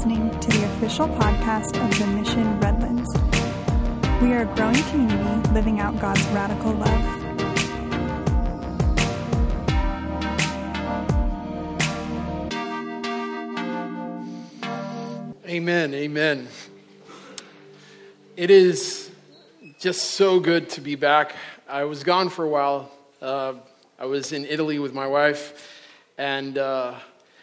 listening to the official podcast of the Mission Redlands. We are a growing community living out God's radical love. Amen. Amen. It is just so good to be back. I was gone for a while. Uh, I was in Italy with my wife, and, uh,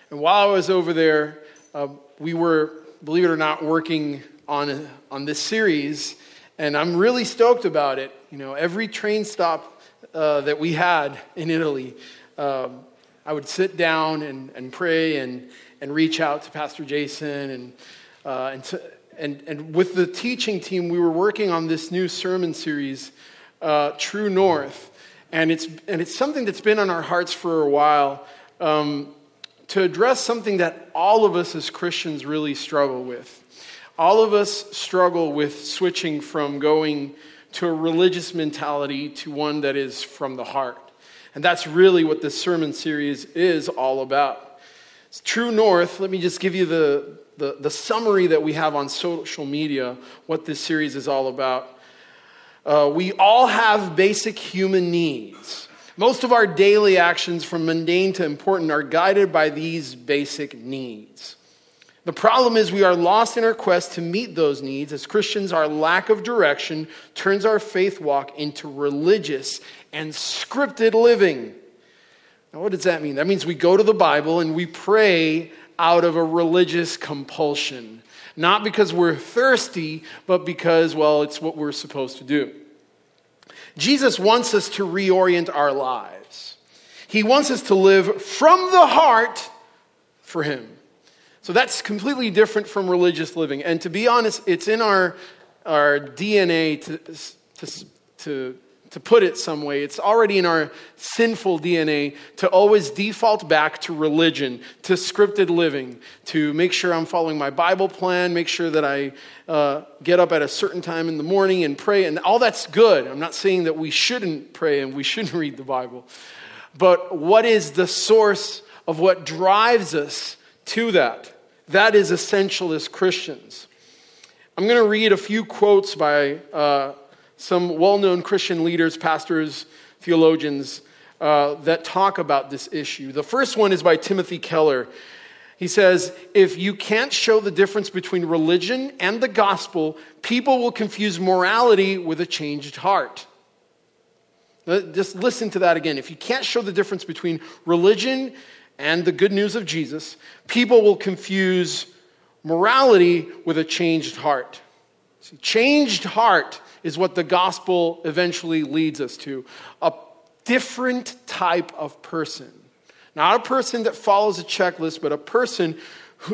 and while I was over there, uh, we were, believe it or not, working on, on this series, and I'm really stoked about it. You know, every train stop uh, that we had in Italy, um, I would sit down and, and pray and, and reach out to Pastor Jason. And, uh, and, to, and, and with the teaching team, we were working on this new sermon series, uh, True North. And it's, and it's something that's been on our hearts for a while. Um, to address something that all of us as Christians really struggle with. All of us struggle with switching from going to a religious mentality to one that is from the heart. And that's really what this sermon series is all about. It's True North, let me just give you the, the, the, summary that we have on social media, what this series is all about. Uh, we all have basic human needs. Most of our daily actions, from mundane to important, are guided by these basic needs. The problem is we are lost in our quest to meet those needs. As Christians, our lack of direction turns our faith walk into religious and scripted living. Now, what does that mean? That means we go to the Bible and we pray out of a religious compulsion. Not because we're thirsty, but because, well, it's what we're supposed to do. Jesus wants us to reorient our lives. He wants us to live from the heart for Him. So that's completely different from religious living. And to be honest, it's in our, our DNA to, to, to to put it some way, it's already in our sinful DNA to always default back to religion, to scripted living, to make sure I'm following my Bible plan, make sure that I uh, get up at a certain time in the morning and pray. And all that's good. I'm not saying that we shouldn't pray and we shouldn't read the Bible. But what is the source of what drives us to that? That is essential as Christians. I'm going to read a few quotes by. Uh, some well known Christian leaders, pastors, theologians uh, that talk about this issue. The first one is by Timothy Keller. He says, If you can't show the difference between religion and the gospel, people will confuse morality with a changed heart. Just listen to that again. If you can't show the difference between religion and the good news of Jesus, people will confuse morality with a changed heart. See, changed heart is what the gospel eventually leads us to a different type of person. Not a person that follows a checklist, but a person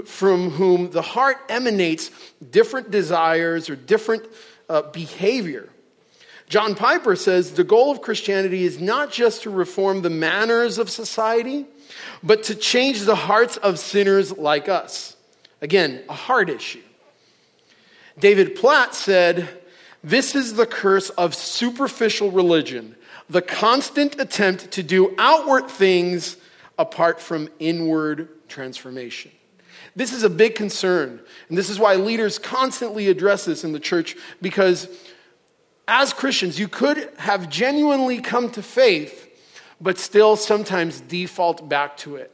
from whom the heart emanates different desires or different uh, behavior. John Piper says the goal of Christianity is not just to reform the manners of society, but to change the hearts of sinners like us. Again, a heart issue. David Platt said, this is the curse of superficial religion, the constant attempt to do outward things apart from inward transformation. This is a big concern, and this is why leaders constantly address this in the church because as Christians, you could have genuinely come to faith, but still sometimes default back to it.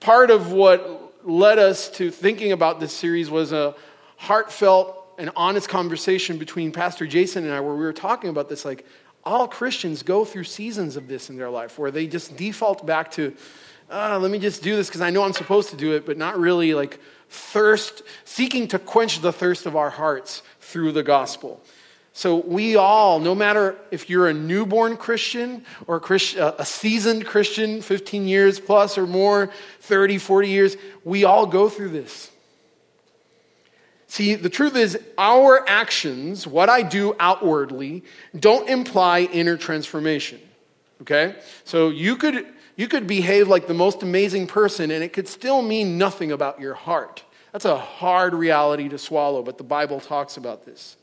Part of what led us to thinking about this series was a heartfelt an honest conversation between Pastor Jason and I where we were talking about this. Like, all Christians go through seasons of this in their life where they just default back to, uh, let me just do this because I know I'm supposed to do it, but not really like thirst, seeking to quench the thirst of our hearts through the gospel. So we all, no matter if you're a newborn Christian or a, Christ, a seasoned Christian, 15 years plus or more, 30, 40 years, we all go through this. See, the truth is, our actions, what I do outwardly, don't imply inner transformation. Okay? So you could, you could behave like the most amazing person, and it could still mean nothing about your heart. That's a hard reality to swallow, but the Bible talks about this.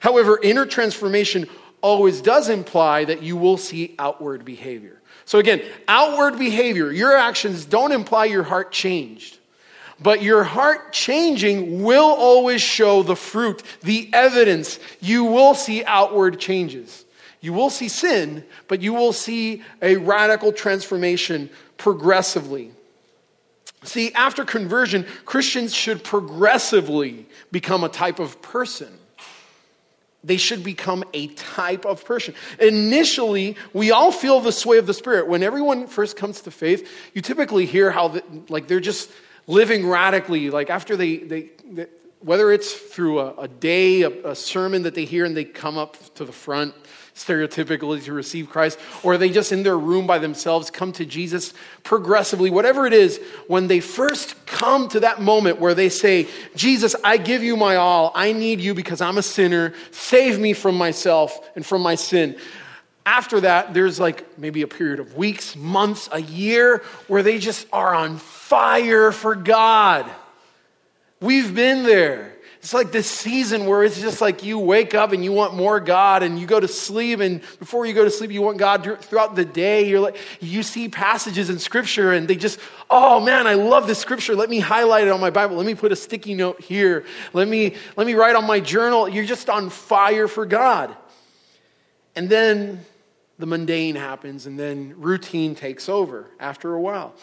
However, inner transformation always does imply that you will see outward behavior. So, again, outward behavior, your actions don't imply your heart changed. But your heart changing will always show the fruit, the evidence. You will see outward changes. You will see sin, but you will see a radical transformation progressively. See, after conversion, Christians should progressively become a type of person. They should become a type of person. Initially, we all feel the sway of the Spirit. When everyone first comes to faith, you typically hear how, the, like, they're just living radically. Like, after they, they, they whether it's through a, a day, a, a sermon that they hear and they come up to the front, stereotypically to receive Christ, or they just in their room by themselves, come to Jesus progressively, whatever it is, when they first come to that moment where they say, Jesus, I give you my all. I need you because I'm a sinner. Save me from myself and from my sin. After that, there's like maybe a period of weeks, months, a year where they just are on fire for God. We've been there. It's like this season where it's just like you wake up and you want more God and you go to sleep and before you go to sleep you want God throughout the day. You're like you see passages in scripture and they just oh man, I love this scripture. Let me highlight it on my Bible. Let me put a sticky note here. Let me let me write on my journal. You're just on fire for God. And then the mundane happens and then routine takes over after a while.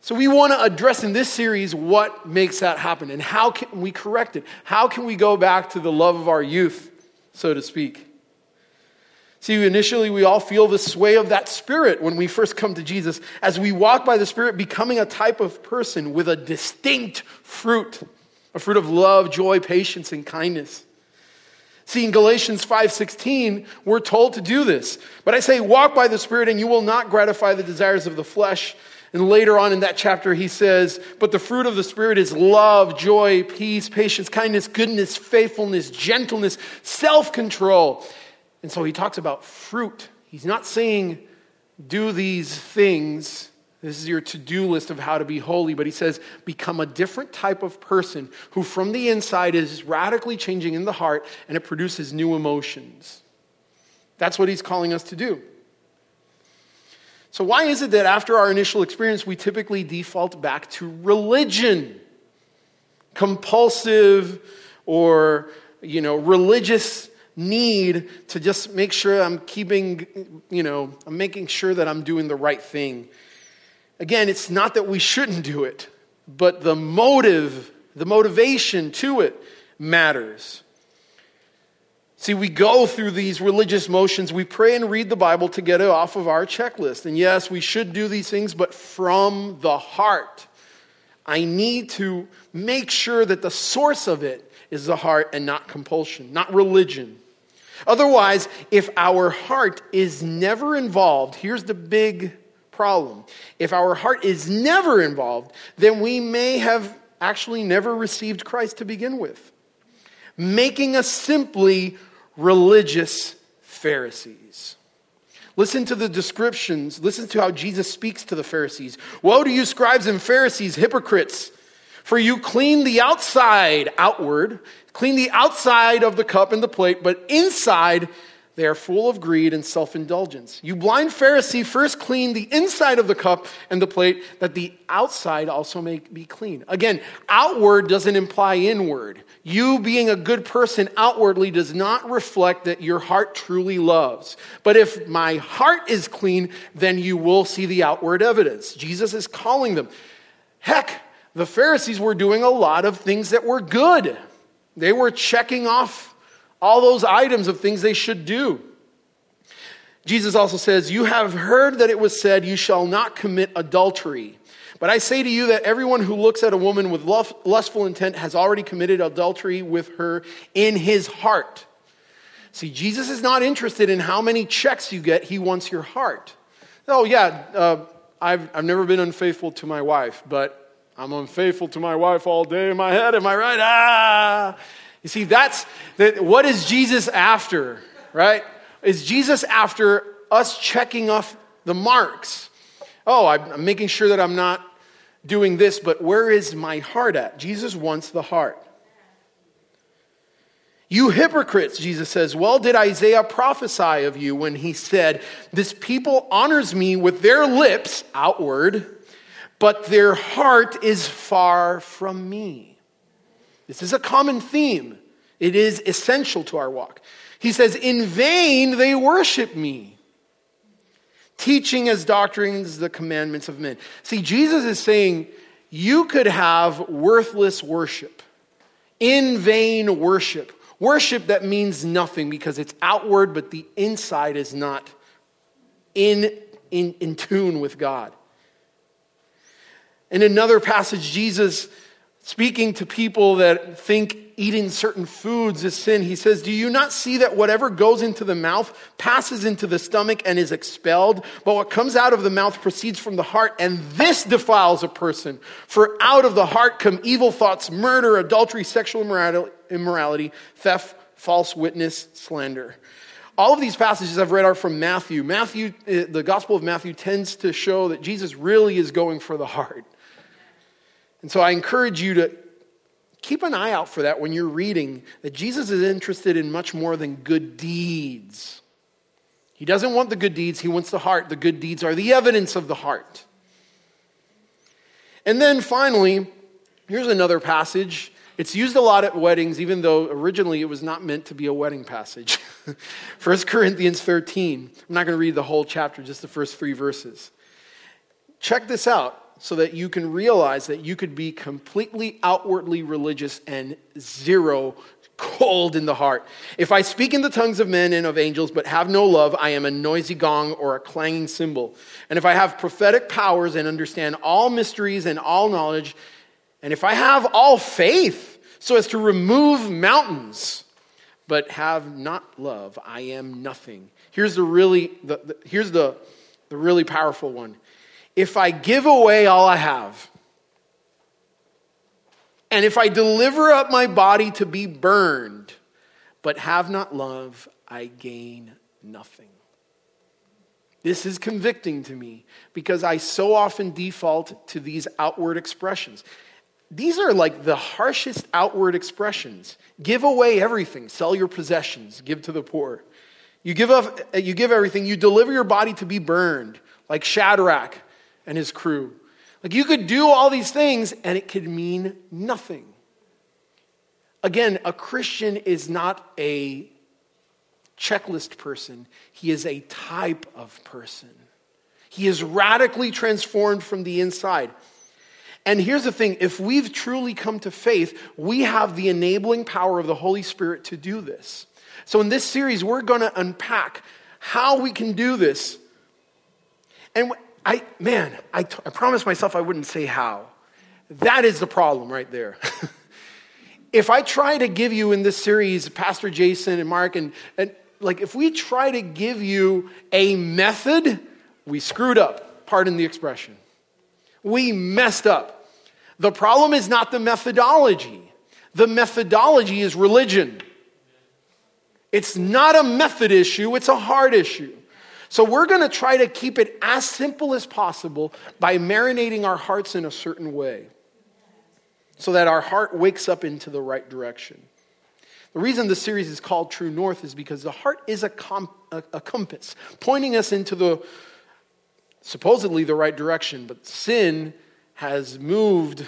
So, we want to address in this series what makes that happen and how can we correct it? How can we go back to the love of our youth, so to speak? See, initially, we all feel the sway of that spirit when we first come to Jesus as we walk by the spirit, becoming a type of person with a distinct fruit a fruit of love, joy, patience, and kindness. See, in Galatians 5:16, we're told to do this. But I say, walk by the Spirit, and you will not gratify the desires of the flesh. And later on in that chapter, he says, But the fruit of the Spirit is love, joy, peace, patience, kindness, goodness, faithfulness, gentleness, self control. And so he talks about fruit. He's not saying, Do these things. This is your to do list of how to be holy. But he says, Become a different type of person who from the inside is radically changing in the heart and it produces new emotions. That's what he's calling us to do. So, why is it that after our initial experience, we typically default back to religion? Compulsive or, you know, religious need to just make sure I'm keeping, you know, I'm making sure that I'm doing the right thing. Again, it's not that we shouldn't do it, but the motive, the motivation to it matters. See, we go through these religious motions. We pray and read the Bible to get it off of our checklist. And yes, we should do these things, but from the heart. I need to make sure that the source of it is the heart and not compulsion, not religion. Otherwise, if our heart is never involved, here's the big problem. If our heart is never involved, then we may have actually never received Christ to begin with, making us simply religious Pharisees. Listen to the descriptions. Listen to how Jesus speaks to the Pharisees. Woe to you, scribes and Pharisees, hypocrites! For you clean the outside outward, clean the outside of the cup and the plate, but inside they are full of greed and self indulgence. You blind Pharisee, first clean the inside of the cup and the plate, that the outside also may be clean. Again, outward doesn't imply inward. You being a good person outwardly does not reflect that your heart truly loves. But if my heart is clean, then you will see the outward evidence. Jesus is calling them. Heck, the Pharisees were doing a lot of things that were good, they were checking off all those items of things they should do. Jesus also says, You have heard that it was said, You shall not commit adultery. But I say to you that everyone who looks at a woman with lustful intent has already committed adultery with her in his heart. See, Jesus is not interested in how many checks you get, he wants your heart. Oh, yeah, uh, I've, I've never been unfaithful to my wife, but I'm unfaithful to my wife all day in my head. Am I right? Ah! You see, that's that, what is Jesus after, right? Is Jesus after us checking off the marks? Oh, I'm making sure that I'm not doing this, but where is my heart at? Jesus wants the heart. You hypocrites, Jesus says, well, did Isaiah prophesy of you when he said, This people honors me with their lips outward, but their heart is far from me. This is a common theme. It is essential to our walk. He says, In vain they worship me, teaching as doctrines the commandments of men. See, Jesus is saying you could have worthless worship, in vain worship, worship that means nothing because it's outward, but the inside is not in, in, in tune with God. In another passage, Jesus speaking to people that think eating certain foods is sin, he says, Do you not see that whatever goes into the mouth passes into the stomach and is expelled? But what comes out of the mouth proceeds from the heart, and this defiles a person. For out of the heart come evil thoughts, murder, adultery, sexual immorality, theft, false witness, slander. All of these passages I've read are from Matthew. Matthew, eh, the Gospel of Matthew tends to show that Jesus really is going for the heart. And so I encourage you to keep an eye out for that when you're reading, that Jesus is interested in much more than good deeds. He doesn't want the good deeds, he wants the heart. The good deeds are the evidence of the heart. And then finally, here's another passage. It's used a lot at weddings, even though originally it was not meant to be a wedding passage. 1 Corinthians 13. I'm not going to read the whole chapter, just the first three verses. Check this out so that you can realize that you could be completely outwardly religious and zero cold in the heart. If I speak in the tongues of men and of angels, but have no love, I am a noisy gong or a clanging cymbal. And if I have prophetic powers and understand all mysteries and all knowledge, and if I have all faith so as to remove mountains, but have not love, I am nothing. Here's the really, the, the here's the, the really powerful one if I give away all I have, and if I deliver up my body to be burned, but have not love, I gain nothing. This is convicting to me because I so often default to these outward expressions. These are like the harshest outward expressions. Give away everything, sell your possessions, give to the poor. You give, up, you give everything, you deliver your body to be burned, like Shadrach, and his crew. Like you could do all these things and it could mean nothing. Again, a Christian is not a checklist person, he is a type of person. He is radically transformed from the inside. And here's the thing if we've truly come to faith, we have the enabling power of the Holy Spirit to do this. So, in this series, we're going to unpack how we can do this. And I, man, I, t- I promised myself I wouldn't say how. That is the problem right there. if I try to give you in this series, Pastor Jason and Mark, and, and like if we try to give you a method, we screwed up. Pardon the expression. We messed up. The problem is not the methodology, the methodology is religion. It's not a method issue, it's a heart issue. So we're going to try to keep it as simple as possible by marinating our hearts in a certain way so that our heart wakes up into the right direction. The reason this series is called True North is because the heart is a, com- a, a compass pointing us into the supposedly the right direction, but sin has moved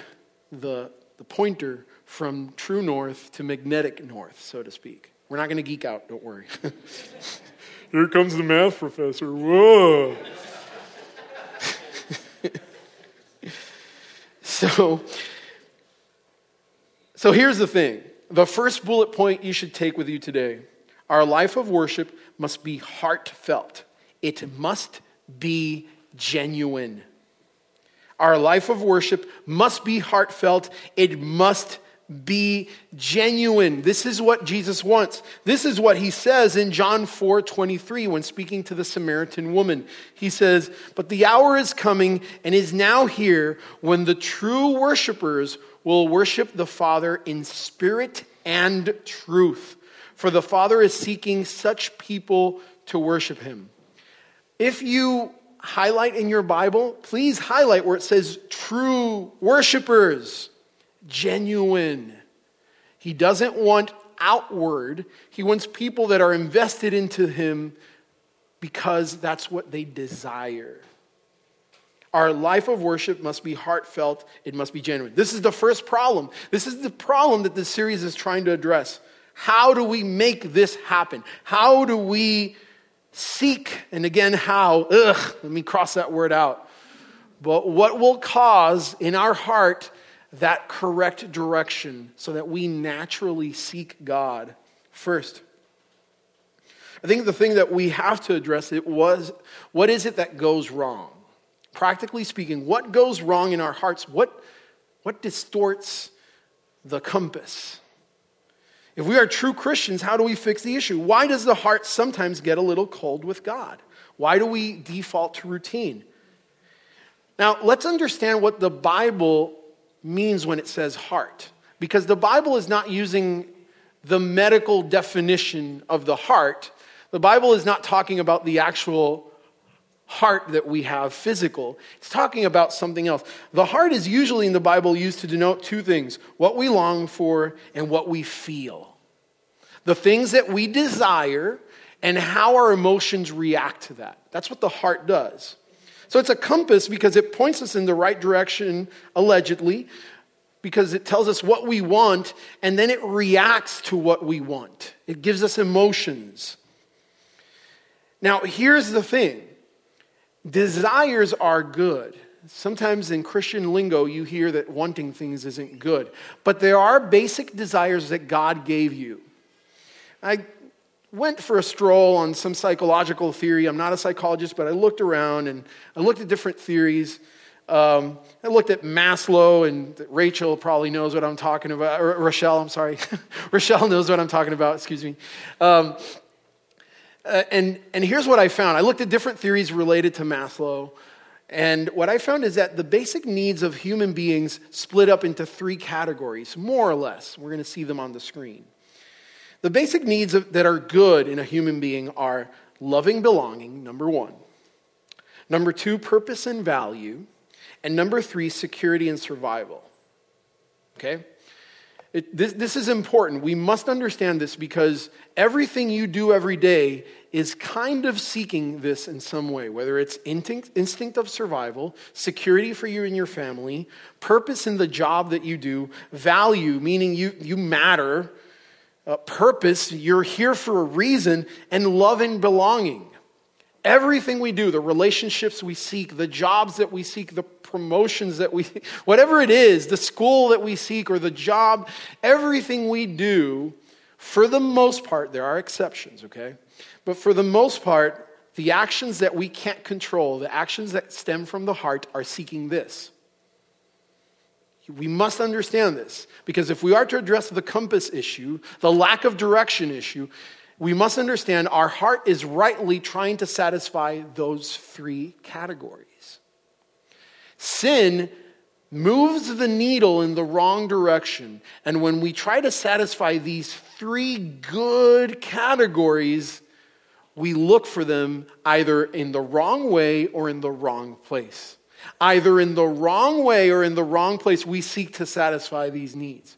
the, the pointer from true north to magnetic north, so to speak. We're not going to geek out, don't worry. Here comes the math professor. Whoa. so, so here's the thing. The first bullet point you should take with you today our life of worship must be heartfelt, it must be genuine. Our life of worship must be heartfelt, it must be genuine. This is what Jesus wants. This is what he says in John 4 23 when speaking to the Samaritan woman. He says, But the hour is coming and is now here when the true worshipers will worship the Father in spirit and truth. For the Father is seeking such people to worship him. If you highlight in your Bible, please highlight where it says true worshipers genuine. He doesn't want outward, he wants people that are invested into him because that's what they desire. Our life of worship must be heartfelt, it must be genuine. This is the first problem. This is the problem that this series is trying to address. How do we make this happen? How do we seek? And again, how? Ugh, let me cross that word out. But what will cause in our heart that correct direction so that we naturally seek God first? I think the thing that we have to address it was what is it that goes wrong? Practically speaking, what goes wrong in our hearts? What, what distorts the compass? If we are true Christians, how do we fix the issue? Why does the heart sometimes get a little cold with God? Why do we default to routine? Now, let's understand what the Bible means when it says heart. Because the Bible is not using the medical definition of the heart. The Bible is not talking about the actual heart that we have physical. It's talking about something else. The heart is usually in the Bible used to denote two things what we long for and what we feel. The things that we desire and how our emotions react to that. That's what the heart does. So it's a compass because it points us in the right direction, allegedly, because it tells us what we want and then it reacts to what we want. It gives us emotions. Now, here's the thing Desires are good. Sometimes in Christian lingo, you hear that wanting things isn't good. But there are basic desires that God gave you. I went for a stroll on some psychological theory. I'm not a psychologist, but I looked around and I looked at different theories. Um, I looked at Maslow, and Rachel probably knows what I'm talking about. Or Rochelle, I'm sorry. Rochelle knows what I'm talking about, excuse me. Um, uh, and, and here's what I found I looked at different theories related to Maslow. And what I found is that the basic needs of human beings split up into three categories, more or less. We're going to see them on the screen. The basic needs of, that are good in a human being are loving belonging, number one. Number two, purpose and value. And number three, security and survival. Okay? It, this, this is important. We must understand this because everything you do every day is kind of seeking this in some way, whether it's instinct, instinct of survival, security for you and your family, purpose in the job that you do, value, meaning you, you matter, uh, purpose, you're here for a reason, and love and belonging. Everything we do, the relationships we seek, the jobs that we seek, the promotions that we, whatever it is, the school that we seek or the job, everything we do, for the most part, there are exceptions, okay? But for the most part, the actions that we can't control, the actions that stem from the heart, are seeking this. We must understand this because if we are to address the compass issue, the lack of direction issue, we must understand our heart is rightly trying to satisfy those three categories. Sin moves the needle in the wrong direction. And when we try to satisfy these three good categories, we look for them either in the wrong way or in the wrong place. Either in the wrong way or in the wrong place, we seek to satisfy these needs.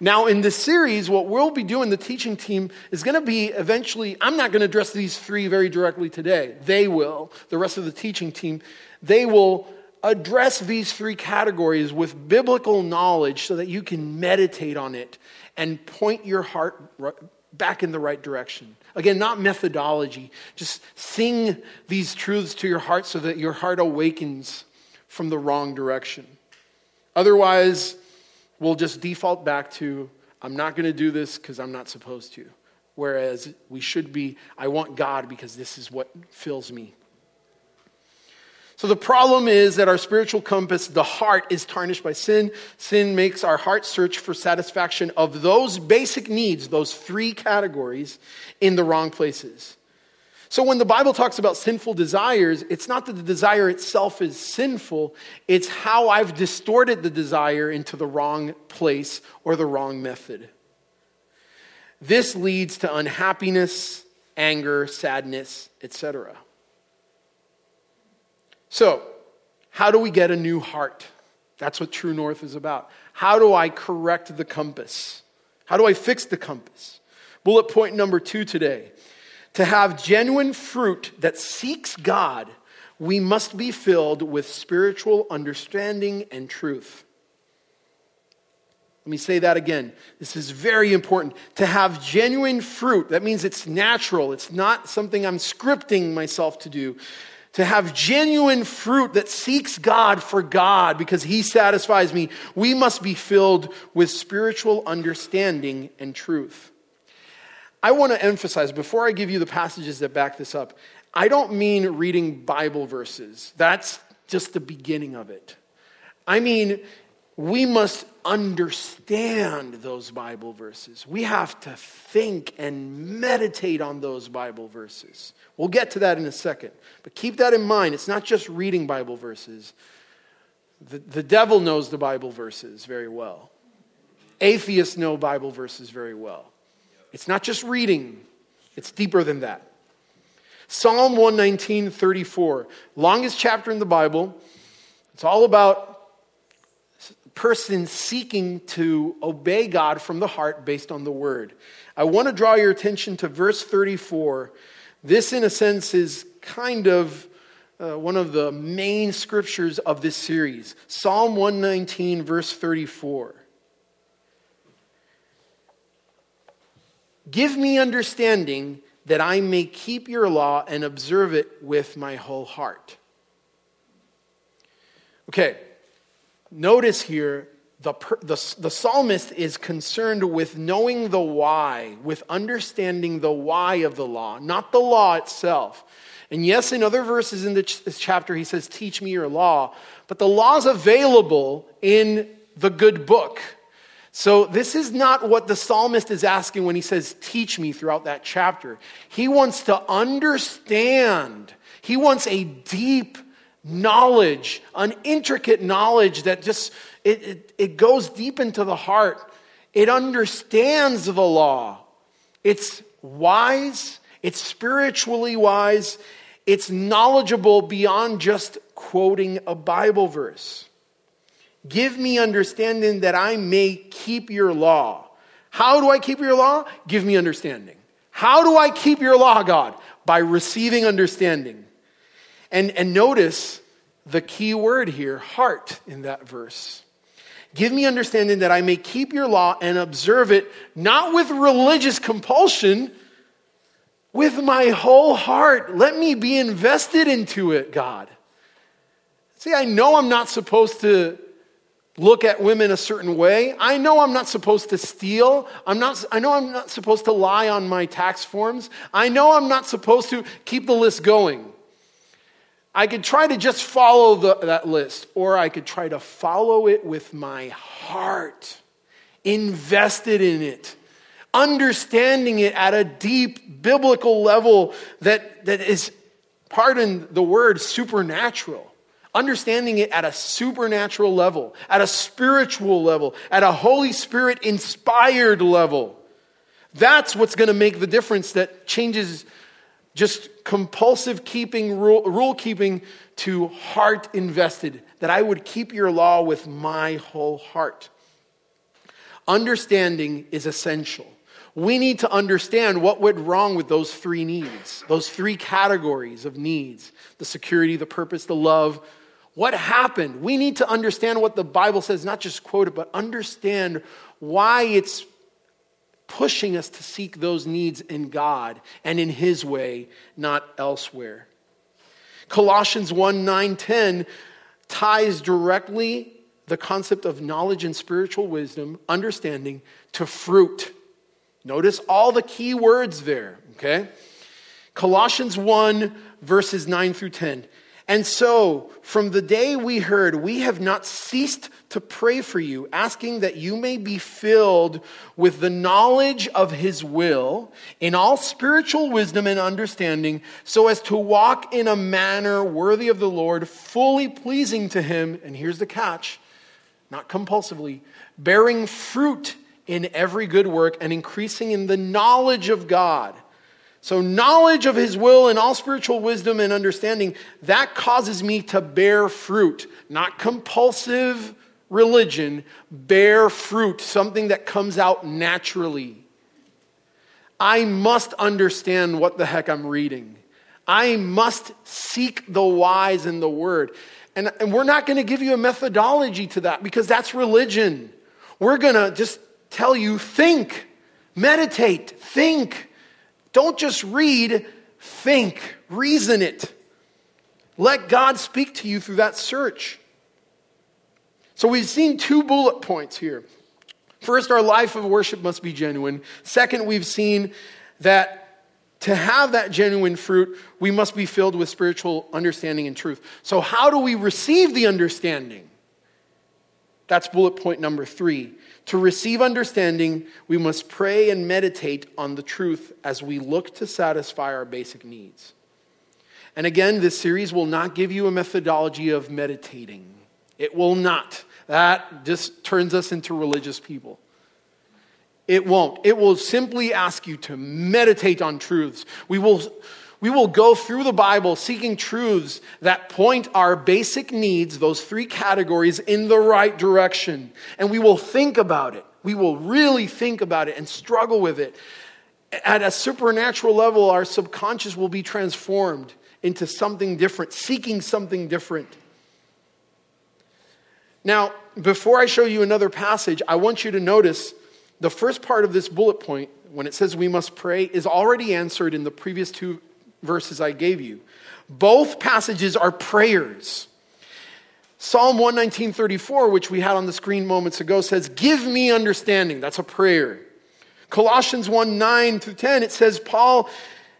Now, in this series, what we'll be doing, the teaching team, is going to be eventually, I'm not going to address these three very directly today. They will, the rest of the teaching team, they will address these three categories with biblical knowledge so that you can meditate on it and point your heart back in the right direction. Again, not methodology, just sing these truths to your heart so that your heart awakens from the wrong direction. Otherwise, we'll just default back to, I'm not going to do this because I'm not supposed to. Whereas we should be, I want God because this is what fills me. So the problem is that our spiritual compass, the heart, is tarnished by sin. Sin makes our heart search for satisfaction of those basic needs, those three categories, in the wrong places. So when the Bible talks about sinful desires, it's not that the desire itself is sinful, it's how I've distorted the desire into the wrong place or the wrong method. This leads to unhappiness, anger, sadness, etc. So, how do we get a new heart? That's what True North is about. How do I correct the compass? How do I fix the compass? Bullet point number two today to have genuine fruit that seeks God we must be filled with spiritual understanding and truth. Let me say that again. This is very important. To have genuine fruit, that means it's natural, it's not something I'm scripting myself to do. To have genuine fruit that seeks God for God because He satisfies me, we must be filled with spiritual understanding and truth. I want to emphasize before I give you the passages that back this up, I don't mean reading Bible verses. That's just the beginning of it. I mean, we must understand those Bible verses. We have to think and meditate on those Bible verses. We'll get to that in a second. But keep that in mind. It's not just reading Bible verses. The, the devil knows the Bible verses very well. Atheists know Bible verses very well. It's not just reading, it's deeper than that. Psalm 119, 34, longest chapter in the Bible. It's all about person seeking to obey God from the heart based on the word. I want to draw your attention to verse 34. This, in a sense, is kind of uh, one of the main scriptures of this series Psalm 119, verse 34. Give me understanding that I may keep your law and observe it with my whole heart. Okay, Notice here, the, the, the psalmist is concerned with knowing the why, with understanding the why of the law, not the law itself. And yes, in other verses in this chapter, he says, Teach me your law. But the law is available in the good book. So, this is not what the psalmist is asking when he says, Teach me throughout that chapter. He wants to understand, he wants a deep knowledge, an intricate knowledge that just it, it, it, goes deep into the heart. It understands the law. It's wise, it's spiritually wise, it's knowledgeable beyond just quoting a Bible verse. Give me understanding that I may keep your law. How do I keep your law? Give me understanding. How do I keep your law, God? By receiving understanding. And, and notice the key word here, heart, in that verse. Give me understanding that I may keep your law and observe it, not with religious compulsion, with my whole heart. Let me be invested into it, God. See, I know I'm not supposed to look at women a certain way. I know I'm not supposed to steal. I'm not, I know I'm not supposed to lie on my tax forms. I know I'm not supposed to keep the list going. I could try to just follow the, that list, or I could try to follow it with my heart, invested in it, understanding it at a deep biblical level that, that is, pardon the word, supernatural. Understanding it at a supernatural level, at a spiritual level, at a Holy Spirit inspired level. That's what's going to make the difference that changes just compulsive keeping, rule, keeping to heart invested, that I would keep your law with my whole heart. Understanding is essential. We need to understand what went wrong with those three needs, those three categories of needs the security, the purpose, the love. What happened? We need to understand what the Bible says, not just quote it, but understand why it's pushing us to seek those needs in God and in His way, not elsewhere. Colossians 1 9 10 ties directly the concept of knowledge and spiritual wisdom, understanding, to fruit. Notice all the key words there, okay? Colossians 1, verses 9 through 10. And so, from the day we heard, we have not ceased to pray for you, asking that you may be filled with the knowledge of his will in all spiritual wisdom and understanding, so as to walk in a manner worthy of the Lord, fully pleasing to him. And here's the catch not compulsively, bearing fruit in every good work and increasing in the knowledge of God so, knowledge of his will and all spiritual wisdom and understanding, that causes me to bear fruit, not compulsive religion, bear fruit, something that comes out naturally. I must understand what the heck I'm reading. I must seek the wise in the word. And, and we're not going to give you a methodology to that because that's religion. We're going to just tell you think, meditate, think. Don't just read, think, reason it. Let God speak to you through that search. So we've seen two bullet points here. First, our life of worship must be genuine. Second, we've seen that to have that genuine fruit, we must be filled with spiritual understanding and truth. So, how do we receive the understanding? That's bullet point number three. To receive understanding, we must pray and meditate on the truth as we look to satisfy our basic needs. And again, this series will not give you a methodology of meditating. It will not. That just turns us into religious people. It won't. It will simply ask you to meditate on truths. We will, we will go through the Bible seeking truths that point our basic needs, those three categories, in the right direction. And we will think about it. We will really think about it and struggle with it. At a supernatural level, our subconscious will be transformed into something different, seeking something different. Now, before I show you another passage, I want you to notice the first part of this bullet point, when it says we must pray, is already answered in the previous two verses I gave you. Both passages are prayers. Psalm 119:34, which we had on the screen moments ago, says, "Give me understanding." That's a prayer. Colossians 1 9 through 10, it says, Paul,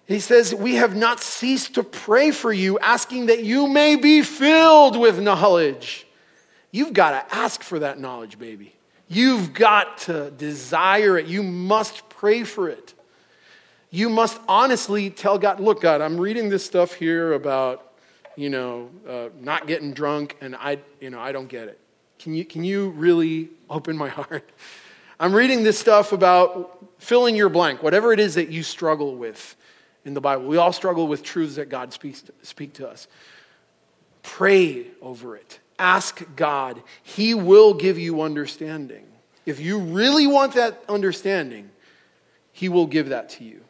he says, We have not ceased to pray for you, asking that you may be filled with knowledge. You've got to ask for that knowledge, baby. You've got to desire it. You must pray for it. You must honestly tell God, look, God, I'm reading this stuff here about, you know, uh, not getting drunk, and I, you know, I don't get it. Can you, can you really open my heart? I'm reading this stuff about filling your blank, whatever it is that you struggle with in the Bible. We all struggle with truths that God speaks to, speak to us. Pray over it. Ask God. He will give you understanding. If you really want that understanding, He will give that to you.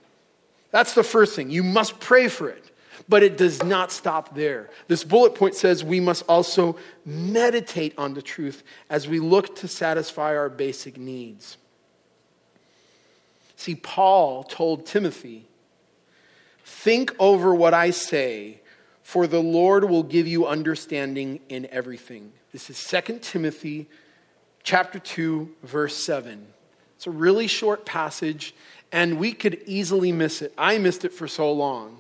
That's the first thing. You must pray for it. But it does not stop there. This bullet point says we must also meditate on the truth as we look to satisfy our basic needs. See, Paul told Timothy, Think over what I say for the Lord will give you understanding in everything. This is 2 Timothy chapter 2 verse 7. It's a really short passage and we could easily miss it. I missed it for so long.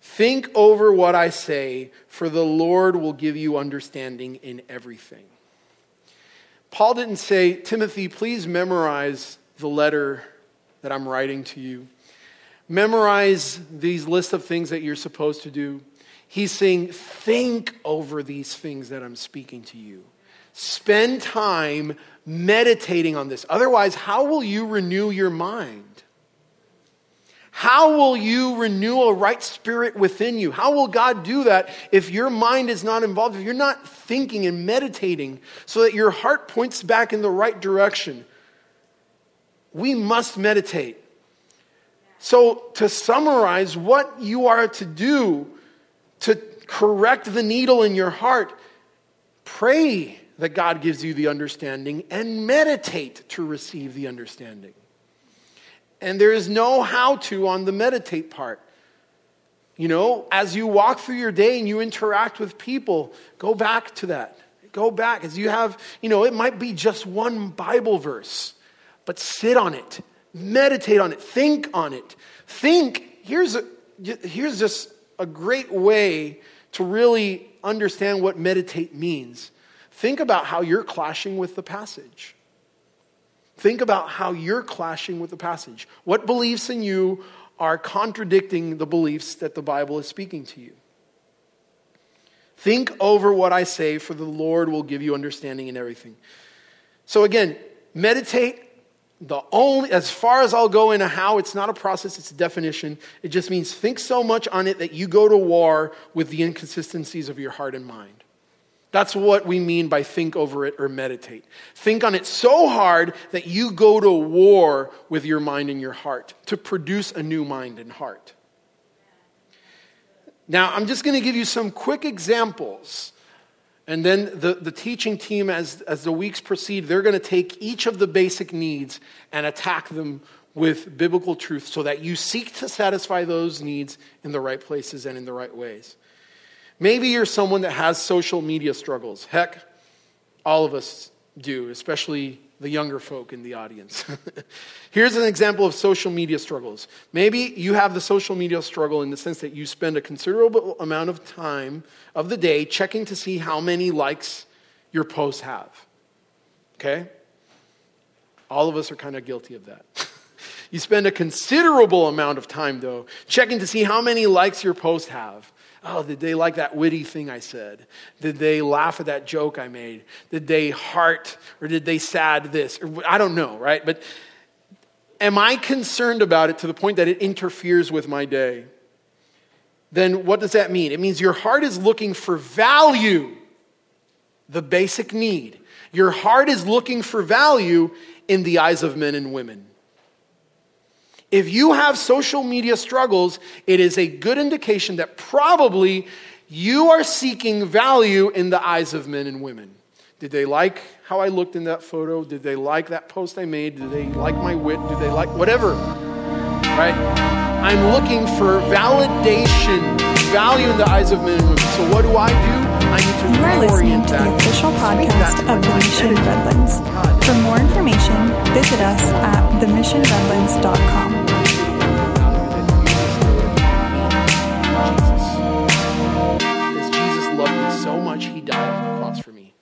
Think over what I say, for the Lord will give you understanding in everything. Paul didn't say, Timothy, please memorize the letter that I'm writing to you memorize these lists of things that you're supposed to do. He's saying, think over these things that I'm speaking to you. Spend time meditating on this. Otherwise, how will you renew your mind? How will you renew a right spirit within you? How will God do that if your mind is not involved, if you're not thinking and meditating so that your heart points back in the right direction? We must meditate. So, to summarize what you are to do to correct the needle in your heart, pray that God gives you the understanding and meditate to receive the understanding. And there is no how to on the meditate part. You know, as you walk through your day and you interact with people, go back to that. Go back as you have, you know, it might be just one Bible verse, but sit on it Meditate on it. Think on it. Think. Here's, a, here's just a great way to really understand what meditate means. Think about how you're clashing with the passage. Think about how you're clashing with the passage. What beliefs in you are contradicting the beliefs that the Bible is speaking to you? Think over what I say, for the Lord will give you understanding in everything. So, again, meditate the only, as far as I'll go into how, it's not a process, it's a definition. It just means think so much on it that you go to war with the inconsistencies of your heart and mind. That's what we mean by think over it or meditate. Think on it so hard that you go to war with your mind and your heart to produce a new mind and heart. Now, I'm just going to give you some quick examples. And then the, the teaching team, as, as the weeks proceed, they're going to take each of the basic needs and attack them with biblical truth so that you seek to satisfy those needs in the right places and in the right ways. Maybe you're someone that has social media struggles. Heck, all of us do, especially the younger folk in the audience. Here's an example of social media struggles. Maybe you have the social media struggle in the sense that you spend a considerable amount of time of the day checking to see how many likes your posts have. Okay? All of us are kind of guilty of that. you spend a considerable amount of time, though, checking to see how many likes your posts have. Oh, did they like that witty thing I said? Did they laugh at that joke I made? Did they heart or did they sad this? I don't know, right? But am I concerned about it to the point that it interferes with my day? Then what does that mean? It means your heart is looking for value, the basic need. Your heart is looking for value in the eyes of men and women. If you have social media struggles, it is a good indication that probably you are seeking value in the eyes of men and women. Did they like how I looked in that photo? Did they like that post I made? Did they like my wit? Did they like whatever? Right? I'm looking for validation, value in the eyes of men and women. So what do I do? I need to You are listening to the official podcast of The Mission Redlands. For more information, visit us at themissionredlands.com. Jesus loved me so much, he died on the cross for me.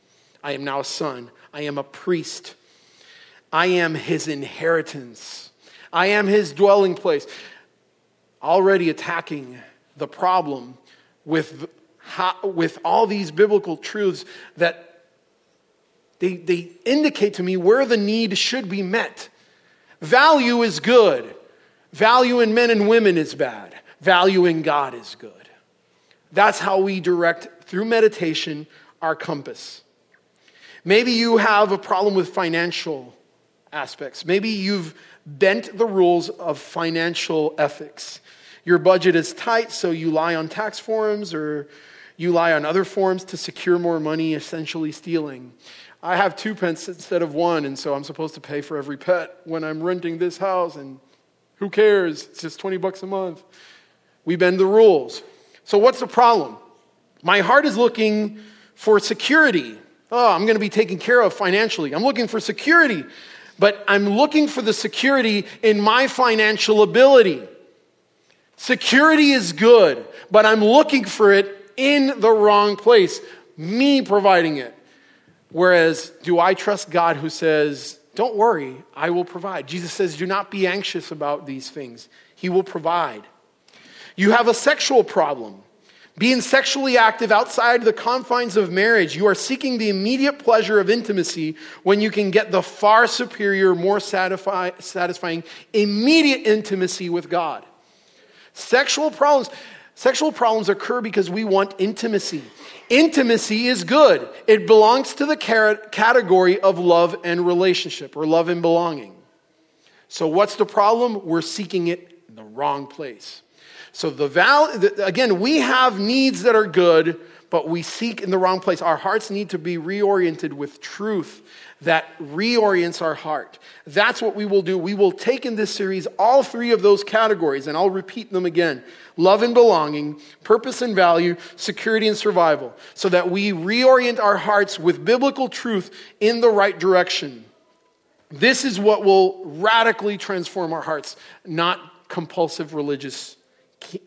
I am now a son. I am a priest. I am his inheritance. I am his dwelling place. Already attacking the problem with, with all these biblical truths that they, they indicate to me where the need should be met. Value is good. Value in men and women is bad. Value in God is good. That's how we direct, through meditation, our compass. Maybe you have a problem with financial aspects. Maybe you've bent the rules of financial ethics. Your budget is tight, so you lie on tax forms or you lie on other forms to secure more money, essentially stealing. I have two pets instead of one, and so I'm supposed to pay for every pet when I'm renting this house, and who cares? It's just 20 bucks a month. We bend the rules. So, what's the problem? My heart is looking for security oh, I'm going to be taken care of financially. I'm looking for security, but I'm looking for the security in my financial ability. Security is good, but I'm looking for it in the wrong place, me providing it. Whereas, do I trust God who says, Don't worry, I will provide? Jesus says, Do not be anxious about these things, He will provide. You have a sexual problem. Being sexually active outside the confines of marriage, you are seeking the immediate pleasure of intimacy when you can get the far superior, more satisfying, immediate intimacy with God. Sexual problems, sexual problems occur because we want intimacy. Intimacy is good. It belongs to the category of love and relationship or love and belonging. So what's the problem? We're seeking it in the wrong place. So the val again, we have needs that are good, but we seek in the wrong place. Our hearts need to be reoriented with truth that reorients our heart. That's what we will do. We will take in this series all three of those categories, and I'll repeat them again love and belonging, purpose and value, security and survival, so that we reorient our hearts with biblical truth in the right direction. This is what will radically transform our hearts, not compulsive religious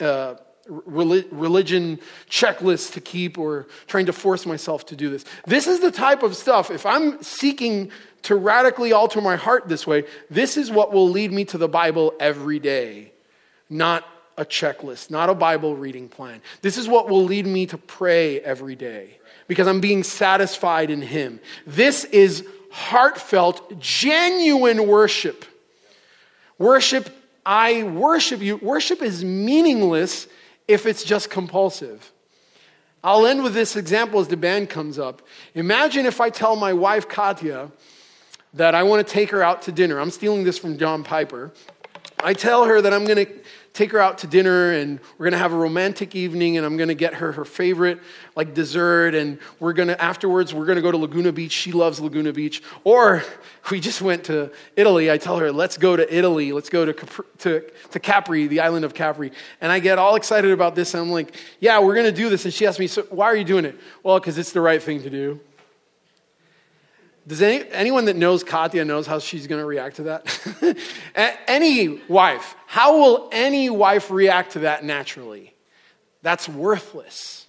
uh, religion checklist to keep or trying to force myself to do this. This is the type of stuff, if I'm seeking to radically alter my heart this way, this is what will lead me to the Bible every day, not a checklist, not a Bible reading plan. This is what will lead me to pray every day because I'm being satisfied in Him. This is heartfelt, genuine worship. Worship I worship you. Worship is meaningless if it's just compulsive. I'll end with this example as the band comes up. Imagine if I tell my wife, Katya, that I want to take her out to dinner. I'm stealing this from John Piper. I tell her that I'm going to take her out to dinner and we're going to have a romantic evening and I'm going to get her her favorite like dessert and we're going to afterwards we're going to go to Laguna Beach. She loves Laguna Beach. Or we just went to Italy. I tell her, "Let's go to Italy. Let's go to Capri, to, to Capri, the island of Capri." And I get all excited about this and I'm like, "Yeah, we're going to do this." And she asks me, "So why are you doing it?" Well, cuz it's the right thing to do. Does any, anyone that knows Katya knows how she's going to react to that? any wife, how will any wife react to that naturally? That's worthless.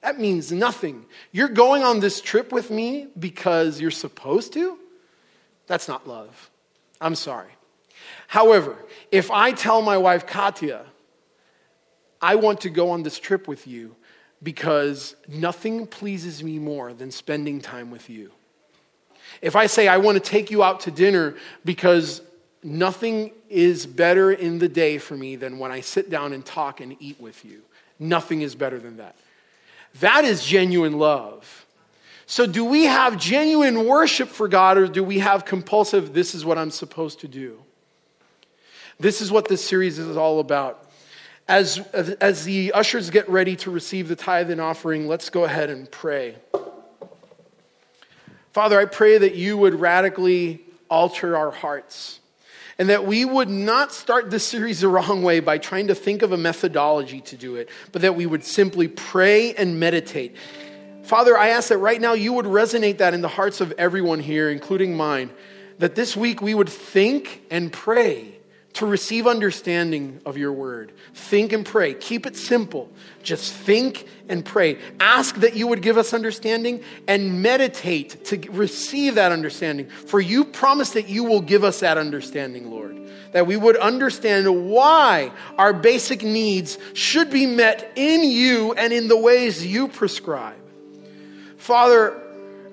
That means nothing. You're going on this trip with me because you're supposed to? That's not love. I'm sorry. However, if I tell my wife, Katya, I want to go on this trip with you because nothing pleases me more than spending time with you if I say, I want to take you out to dinner because nothing is better in the day for me than when I sit down and talk and eat with you, nothing is better than that. That is genuine love. So, do we have genuine worship for God or do we have compulsive, this is what I'm supposed to do? This is what this series is all about. As, as the ushers get ready to receive the tithe and offering, let's go ahead and pray. Father, I pray that you would radically alter our hearts and that we would not start this series the wrong way by trying to think of a methodology to do it, but that we would simply pray and meditate. Father, I ask that right now you would resonate that in the hearts of everyone here, including mine, that this week we would think and pray to receive understanding of your word. Think and pray. Keep it simple. Just think and pray. Ask that you would give us understanding and meditate to receive that understanding. For you promise that you will give us that understanding, Lord. That we would understand why our basic needs should be met in you and in the ways you prescribe. Father,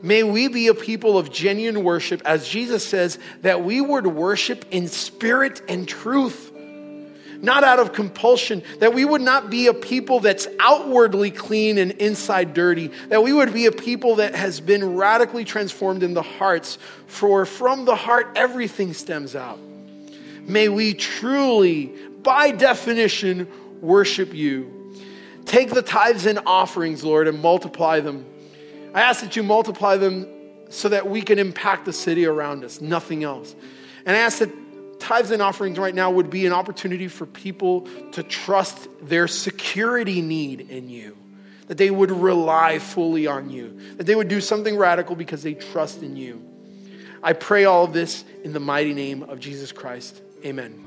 May we be a people of genuine worship, as Jesus says, that we would worship in spirit and truth, not out of compulsion, that we would not be a people that's outwardly clean and inside dirty, that we would be a people that has been radically transformed in the hearts, for from the heart everything stems out. May we truly, by definition, worship you. Take the tithes and offerings, Lord, and multiply them I ask that you multiply them so that we can impact the city around us, nothing else. And I ask that tithes and offerings right now would be an opportunity for people to trust their security need in you, that they would rely fully on you, that they would do something radical because they trust in you. I pray all of this in the mighty name of Jesus Christ. Amen.